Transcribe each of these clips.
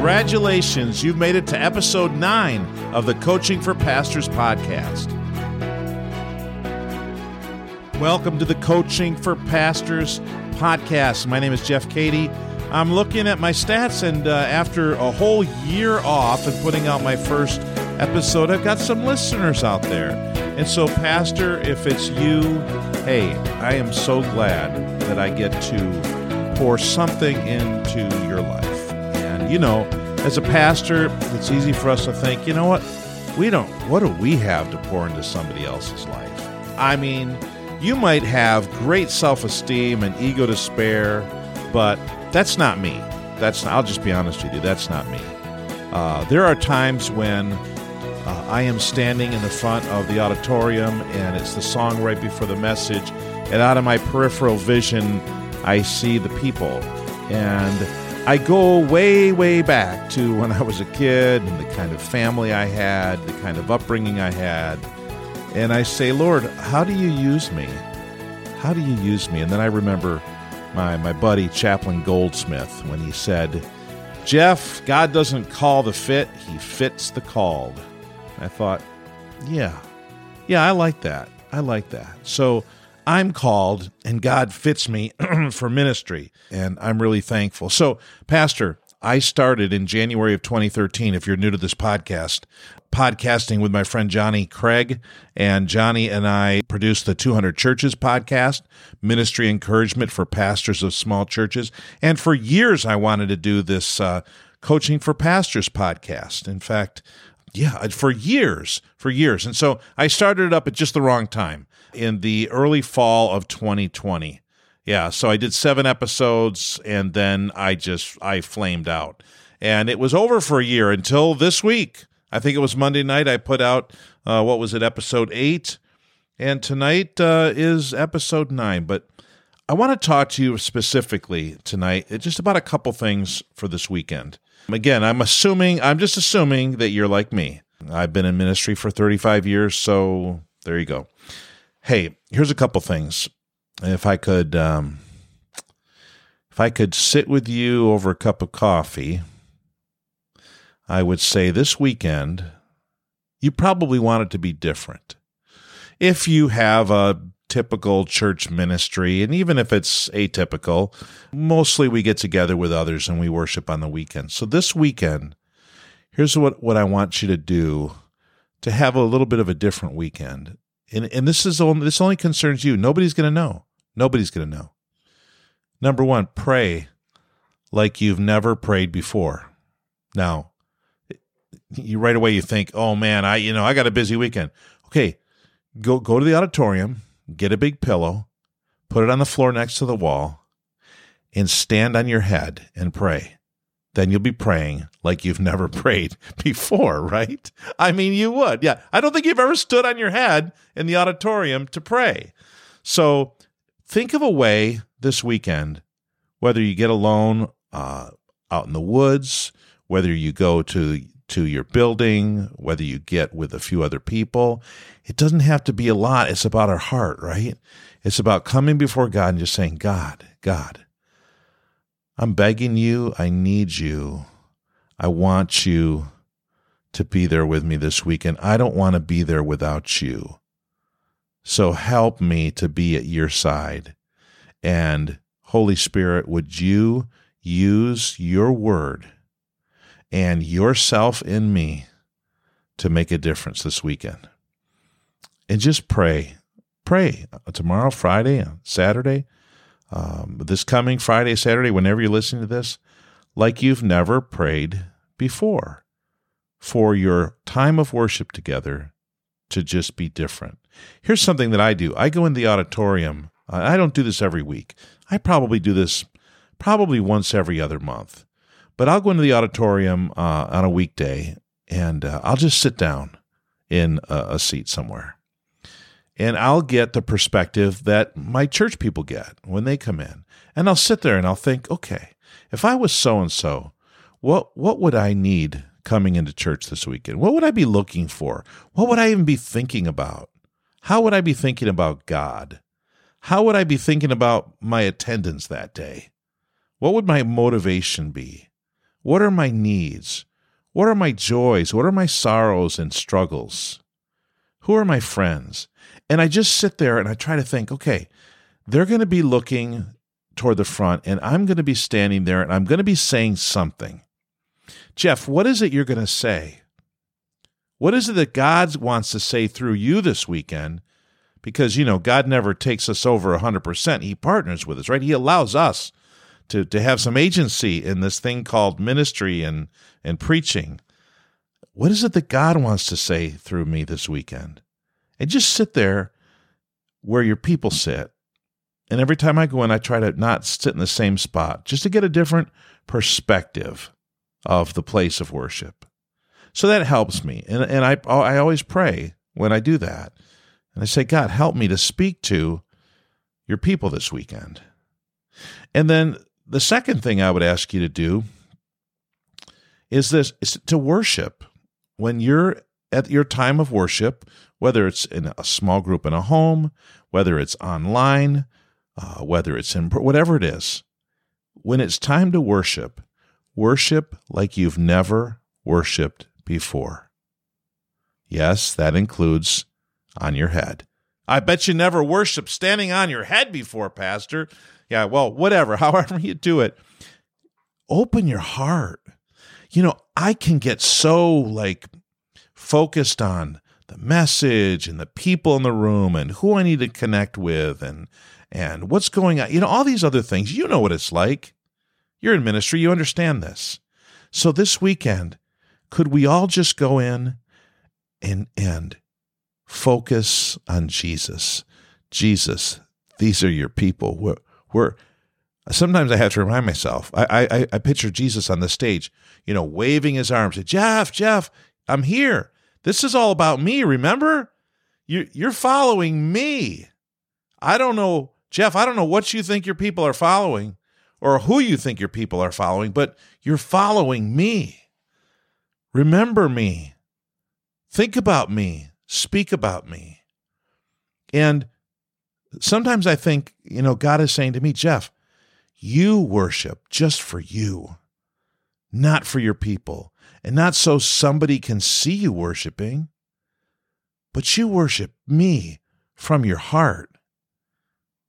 Congratulations, you've made it to episode 9 of the Coaching for Pastors podcast. Welcome to the Coaching for Pastors podcast. My name is Jeff Cady. I'm looking at my stats, and uh, after a whole year off and putting out my first episode, I've got some listeners out there. And so, Pastor, if it's you, hey, I am so glad that I get to pour something into your life. You know, as a pastor, it's easy for us to think, you know what? We don't, what do we have to pour into somebody else's life? I mean, you might have great self esteem and ego to spare, but that's not me. That's, I'll just be honest with you, that's not me. Uh, there are times when uh, I am standing in the front of the auditorium and it's the song right before the message, and out of my peripheral vision, I see the people. And I go way, way back to when I was a kid and the kind of family I had, the kind of upbringing I had. And I say, Lord, how do you use me? How do you use me? And then I remember my, my buddy, Chaplain Goldsmith, when he said, Jeff, God doesn't call the fit, he fits the called. I thought, yeah, yeah, I like that. I like that. So I'm called and God fits me for ministry, and I'm really thankful. So, Pastor, I started in January of 2013. If you're new to this podcast, podcasting with my friend Johnny Craig. And Johnny and I produced the 200 Churches podcast, ministry encouragement for pastors of small churches. And for years, I wanted to do this uh, Coaching for Pastors podcast. In fact, yeah, for years, for years. And so I started it up at just the wrong time in the early fall of 2020. Yeah, so I did seven episodes and then I just I flamed out. And it was over for a year until this week. I think it was Monday night I put out uh, what was it episode 8 and tonight uh, is episode 9, but I want to talk to you specifically tonight just about a couple things for this weekend. Again, I'm assuming, I'm just assuming that you're like me. I've been in ministry for 35 years, so there you go. Hey, here's a couple things. If I could, um, if I could sit with you over a cup of coffee, I would say this weekend, you probably want it to be different. If you have a typical church ministry, and even if it's atypical, mostly we get together with others and we worship on the weekend. So this weekend, here's what, what I want you to do to have a little bit of a different weekend. And, and this is only, this only concerns you. Nobody's going to know. Nobody's going to know. Number one, pray like you've never prayed before. Now, you right away you think, oh man, I you know I got a busy weekend. Okay, go go to the auditorium, get a big pillow, put it on the floor next to the wall, and stand on your head and pray. Then you'll be praying like you've never prayed before, right? I mean, you would. Yeah. I don't think you've ever stood on your head in the auditorium to pray. So think of a way this weekend, whether you get alone uh, out in the woods, whether you go to to your building, whether you get with a few other people. It doesn't have to be a lot. It's about our heart, right? It's about coming before God and just saying, God, God, I'm begging you. I need you. I want you to be there with me this weekend. I don't want to be there without you. So help me to be at your side. And Holy Spirit, would you use your word? and yourself in me to make a difference this weekend. And just pray. Pray tomorrow, Friday, Saturday, um, this coming Friday, Saturday, whenever you're listening to this, like you've never prayed before for your time of worship together to just be different. Here's something that I do I go in the auditorium. I don't do this every week. I probably do this probably once every other month. But I'll go into the auditorium uh, on a weekday and uh, I'll just sit down in a, a seat somewhere. And I'll get the perspective that my church people get when they come in. And I'll sit there and I'll think, okay, if I was so and so, what what would I need coming into church this weekend? What would I be looking for? What would I even be thinking about? How would I be thinking about God? How would I be thinking about my attendance that day? What would my motivation be? What are my needs? What are my joys? What are my sorrows and struggles? Who are my friends? And I just sit there and I try to think, okay, they're going to be looking toward the front and I'm going to be standing there and I'm going to be saying something. Jeff, what is it you're going to say? What is it that God wants to say through you this weekend? Because, you know, God never takes us over 100%. He partners with us, right? He allows us to, to have some agency in this thing called ministry and, and preaching. What is it that God wants to say through me this weekend? And just sit there where your people sit. And every time I go in, I try to not sit in the same spot, just to get a different perspective of the place of worship. So that helps me. And, and I, I always pray when I do that. And I say, God, help me to speak to your people this weekend. And then the second thing I would ask you to do is this is to worship. When you're at your time of worship, whether it's in a small group in a home, whether it's online, uh, whether it's in whatever it is, when it's time to worship, worship like you've never worshiped before. Yes, that includes on your head. I bet you never worshiped standing on your head before, Pastor. Yeah, well, whatever, however you do it, open your heart. You know, I can get so like focused on the message and the people in the room and who I need to connect with and and what's going on. You know, all these other things. You know what it's like. You're in ministry, you understand this. So this weekend, could we all just go in and and focus on Jesus? Jesus, these are your people. We're, we're sometimes I have to remind myself. I, I I picture Jesus on the stage, you know, waving his arms. Jeff, Jeff, I'm here. This is all about me. Remember, you you're following me. I don't know, Jeff. I don't know what you think your people are following, or who you think your people are following, but you're following me. Remember me. Think about me. Speak about me. And sometimes I think, you know, God is saying to me, Jeff, you worship just for you, not for your people, and not so somebody can see you worshiping, but you worship me from your heart.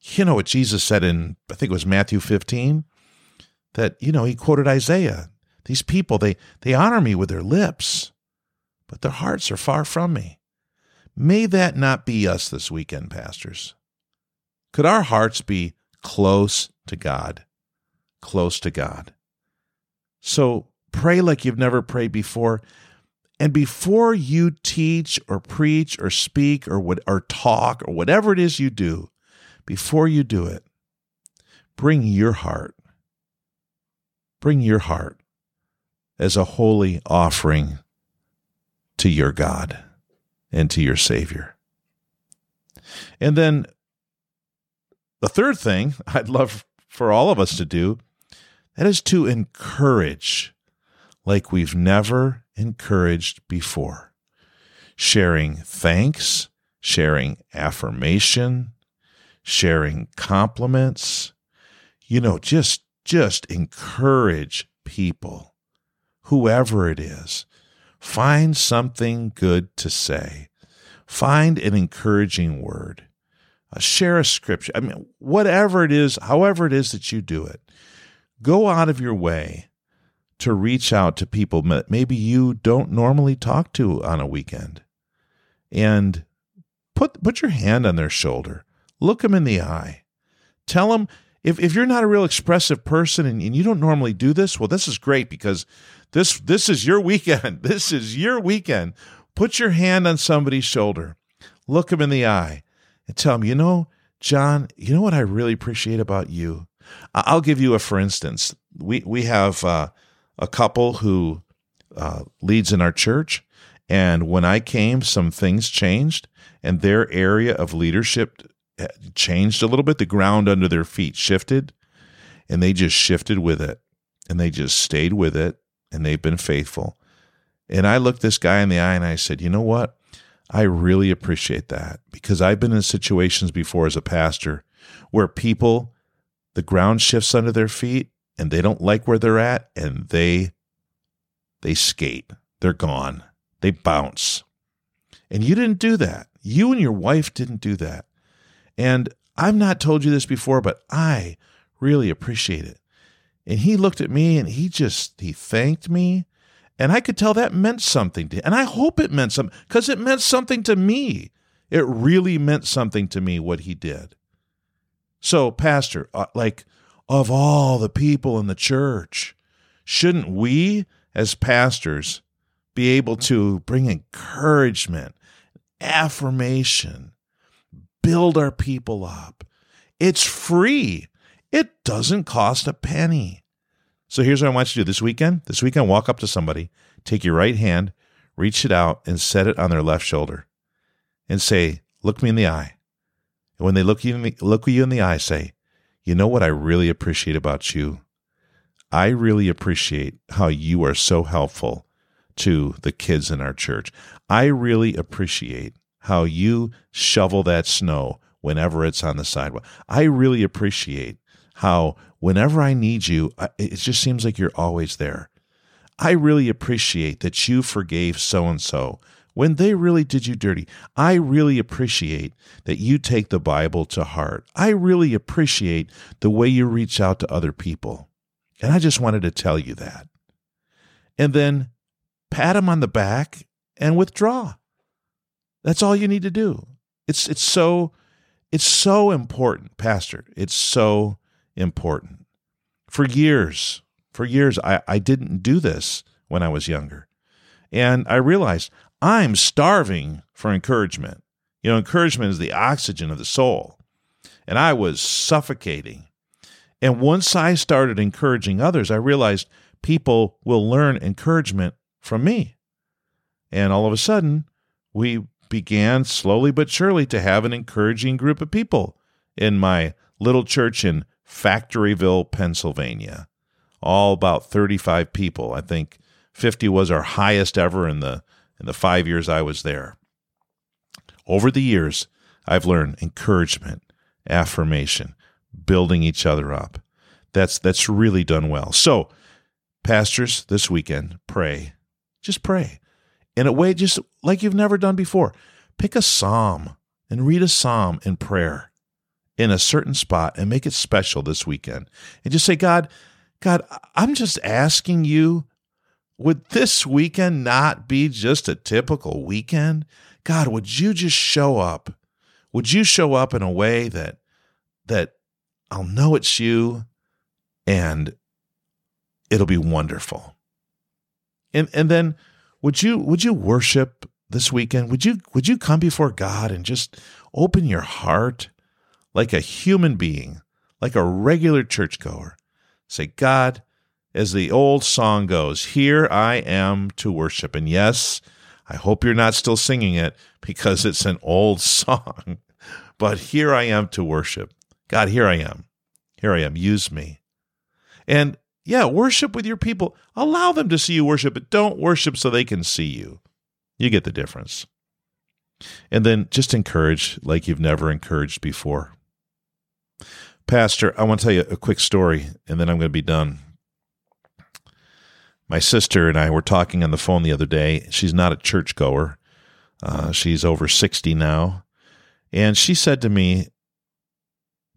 You know what Jesus said in, I think it was Matthew 15? That, you know, he quoted Isaiah. These people, they, they honor me with their lips, but their hearts are far from me. May that not be us this weekend, pastors. Could our hearts be close to God? Close to God. So pray like you've never prayed before. And before you teach or preach or speak or what, or talk or whatever it is you do, before you do it, bring your heart. Bring your heart as a holy offering to your God and to your Savior. And then the third thing I'd love for all of us to do that is to encourage like we've never encouraged before. Sharing thanks, sharing affirmation, sharing compliments. You know, just just encourage people, whoever it is. Find something good to say. Find an encouraging word uh, share a scripture. I mean, whatever it is, however it is that you do it, go out of your way to reach out to people that maybe you don't normally talk to on a weekend. And put put your hand on their shoulder. Look them in the eye. Tell them if, if you're not a real expressive person and, and you don't normally do this well this is great because this this is your weekend. This is your weekend. Put your hand on somebody's shoulder. Look them in the eye and tell them, you know, John, you know what I really appreciate about you? I'll give you a for instance. We we have uh, a couple who uh, leads in our church, and when I came, some things changed, and their area of leadership uh, changed a little bit. The ground under their feet shifted, and they just shifted with it, and they just stayed with it, and they've been faithful. And I looked this guy in the eye and I said, you know what? I really appreciate that because I've been in situations before as a pastor where people, the ground shifts under their feet and they don't like where they're at and they they skate, they're gone, they bounce. And you didn't do that. You and your wife didn't do that. And I've not told you this before, but I really appreciate it. And he looked at me and he just, he thanked me. And I could tell that meant something to him. And I hope it meant something because it meant something to me. It really meant something to me what he did. So, Pastor, uh, like, of all the people in the church, shouldn't we as pastors be able to bring encouragement, affirmation, build our people up? It's free. It doesn't cost a penny. So here's what I want you to do this weekend. This weekend, walk up to somebody, take your right hand, reach it out, and set it on their left shoulder, and say, "Look me in the eye." And when they look you in the, look you in the eye, say, "You know what I really appreciate about you? I really appreciate how you are so helpful to the kids in our church. I really appreciate how you shovel that snow whenever it's on the sidewalk. I really appreciate how whenever I need you, it just seems like you're always there. I really appreciate that you forgave so and so when they really did you dirty. I really appreciate that you take the Bible to heart. I really appreciate the way you reach out to other people. And I just wanted to tell you that. And then pat them on the back and withdraw. That's all you need to do. It's it's so it's so important, pastor. It's so important. For years, for years, I, I didn't do this when I was younger. And I realized I'm starving for encouragement. You know, encouragement is the oxygen of the soul. And I was suffocating. And once I started encouraging others, I realized people will learn encouragement from me. And all of a sudden, we began slowly but surely to have an encouraging group of people in my little church in Factoryville, Pennsylvania. All about 35 people. I think 50 was our highest ever in the in the 5 years I was there. Over the years, I've learned encouragement, affirmation, building each other up. That's that's really done well. So, pastors, this weekend, pray. Just pray. In a way just like you've never done before. Pick a psalm and read a psalm in prayer in a certain spot and make it special this weekend. And just say, God, God, I'm just asking you, would this weekend not be just a typical weekend? God, would you just show up? Would you show up in a way that that I'll know it's you and it'll be wonderful. And and then would you would you worship this weekend? Would you would you come before God and just open your heart like a human being, like a regular churchgoer. Say, God, as the old song goes, here I am to worship. And yes, I hope you're not still singing it because it's an old song, but here I am to worship. God, here I am. Here I am. Use me. And yeah, worship with your people. Allow them to see you worship, but don't worship so they can see you. You get the difference. And then just encourage like you've never encouraged before. Pastor, I want to tell you a quick story and then I'm going to be done. My sister and I were talking on the phone the other day. She's not a churchgoer. Uh, she's over 60 now. And she said to me,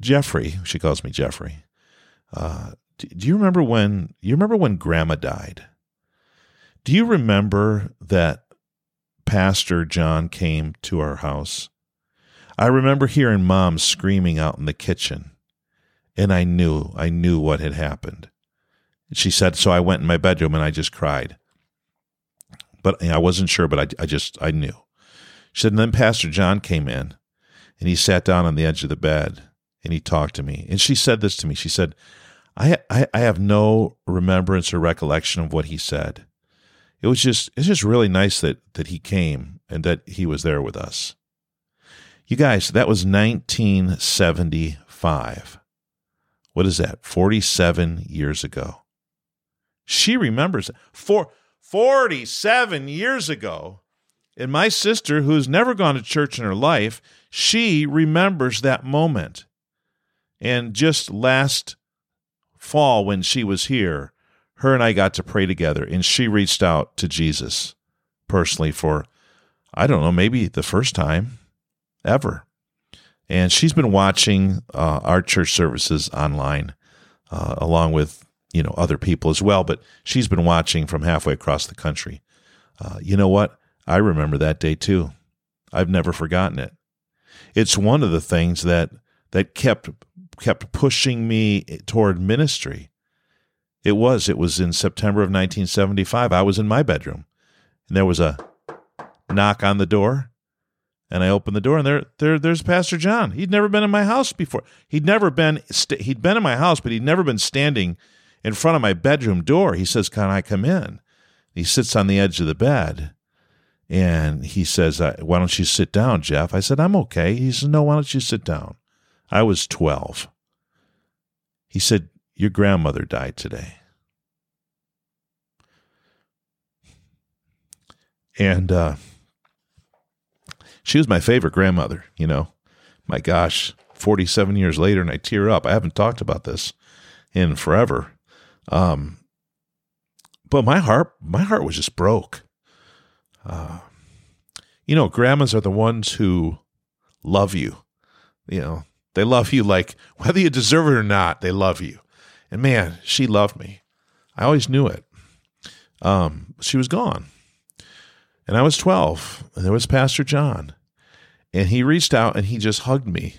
Jeffrey, she calls me Jeffrey, uh, do, do you remember when, you remember when grandma died? Do you remember that Pastor John came to our house? I remember hearing mom screaming out in the kitchen and I knew, I knew what had happened. She said, so I went in my bedroom and I just cried. But I wasn't sure, but I, I just, I knew. She said, and then Pastor John came in and he sat down on the edge of the bed and he talked to me. And she said this to me. She said, I, I, I have no remembrance or recollection of what he said. It was just, it's just really nice that, that he came and that he was there with us. You guys, that was 1975 what is that, 47 years ago. She remembers it. For 47 years ago. And my sister, who's never gone to church in her life, she remembers that moment. And just last fall, when she was here, her and I got to pray together, and she reached out to Jesus personally for, I don't know, maybe the first time ever. And she's been watching uh, our church services online, uh, along with you know other people as well. But she's been watching from halfway across the country. Uh, you know what? I remember that day too. I've never forgotten it. It's one of the things that that kept kept pushing me toward ministry. It was. It was in September of 1975. I was in my bedroom, and there was a knock on the door, and I opened the door, and there, there, there's Pastor John. He'd never been in my house before. He'd never been. He'd been in my house, but he'd never been standing in front of my bedroom door. He says, "Can I come in?" He sits on the edge of the bed, and he says, "Why don't you sit down, Jeff?" I said, "I'm okay." He says, "No, why don't you sit down?" I was 12. He said, Your grandmother died today. And uh, she was my favorite grandmother, you know. My gosh, 47 years later, and I tear up. I haven't talked about this in forever. Um, but my heart, my heart was just broke. Uh, you know, grandmas are the ones who love you. You know, they love you like whether you deserve it or not, they love you. And man, she loved me. I always knew it. Um, she was gone. And I was 12, and there was Pastor John. And he reached out and he just hugged me.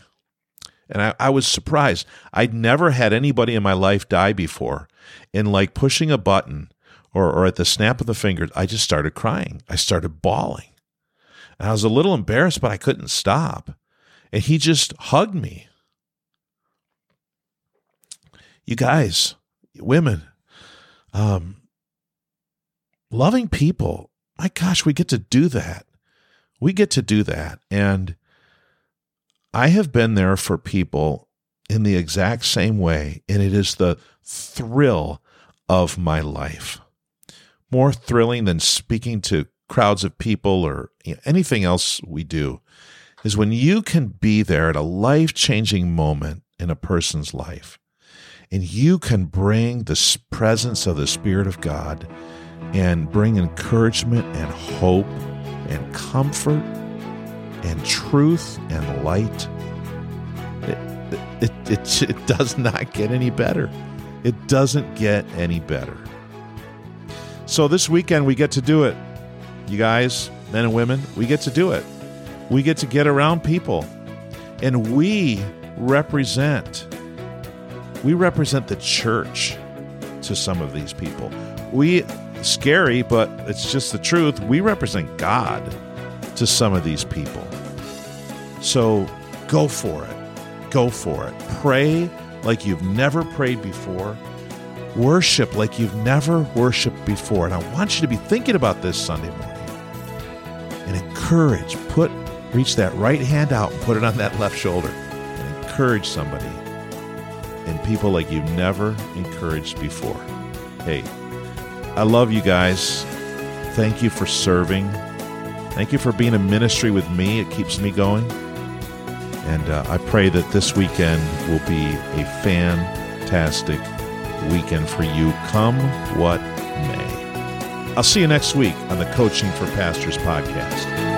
And I, I was surprised. I'd never had anybody in my life die before. And like pushing a button or, or at the snap of the fingers, I just started crying. I started bawling. And I was a little embarrassed, but I couldn't stop and he just hugged me. You guys, women, um, loving people, my gosh, we get to do that. We get to do that. And I have been there for people in the exact same way, and it is the thrill of my life. More thrilling than speaking to crowds of people or anything else we do is when you can be there at a life changing moment in a person's life and you can bring the presence of the Spirit of God and bring encouragement and hope and comfort and truth and light. It, it, it, it, does not get any better. It doesn't get any better. So this weekend, we get to do it. You guys, men and women, we get to do it. We get to get around people and we represent we represent the church to some of these people. We scary, but it's just the truth. We represent God to some of these people. So go for it. Go for it. Pray like you've never prayed before. Worship like you've never worshiped before. And I want you to be thinking about this Sunday morning and encourage, put reach that right hand out and put it on that left shoulder and encourage somebody and people like you've never encouraged before. Hey, I love you guys. Thank you for serving. Thank you for being a ministry with me. It keeps me going. And uh, I pray that this weekend will be a fantastic weekend for you, come what may. I'll see you next week on the Coaching for Pastors podcast.